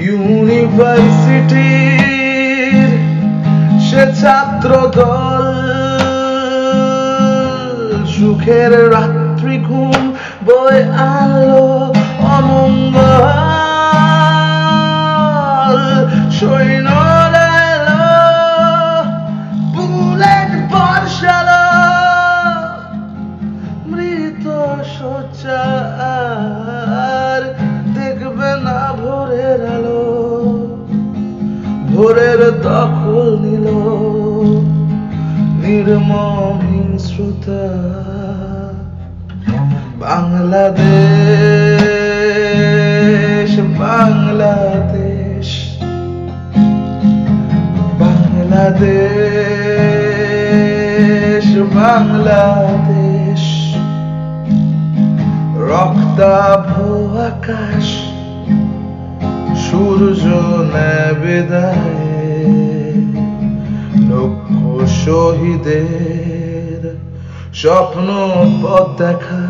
ইউনিভার্সিটির সে ছাত্র দল সুখের রাত্রি ঘুম বই আলো অমঙ্গল সৈন্য মৃত ভোরের দখল নিল নির্মম হিংস্রতা। বাংলাদেশ বাংলাদেশ বাংলাদেশ বাংলাদেশ। রক্তাভ আকাশ সূর্য নেয় লক্ষ শহীদের স্বপ্ন পথ দেখায়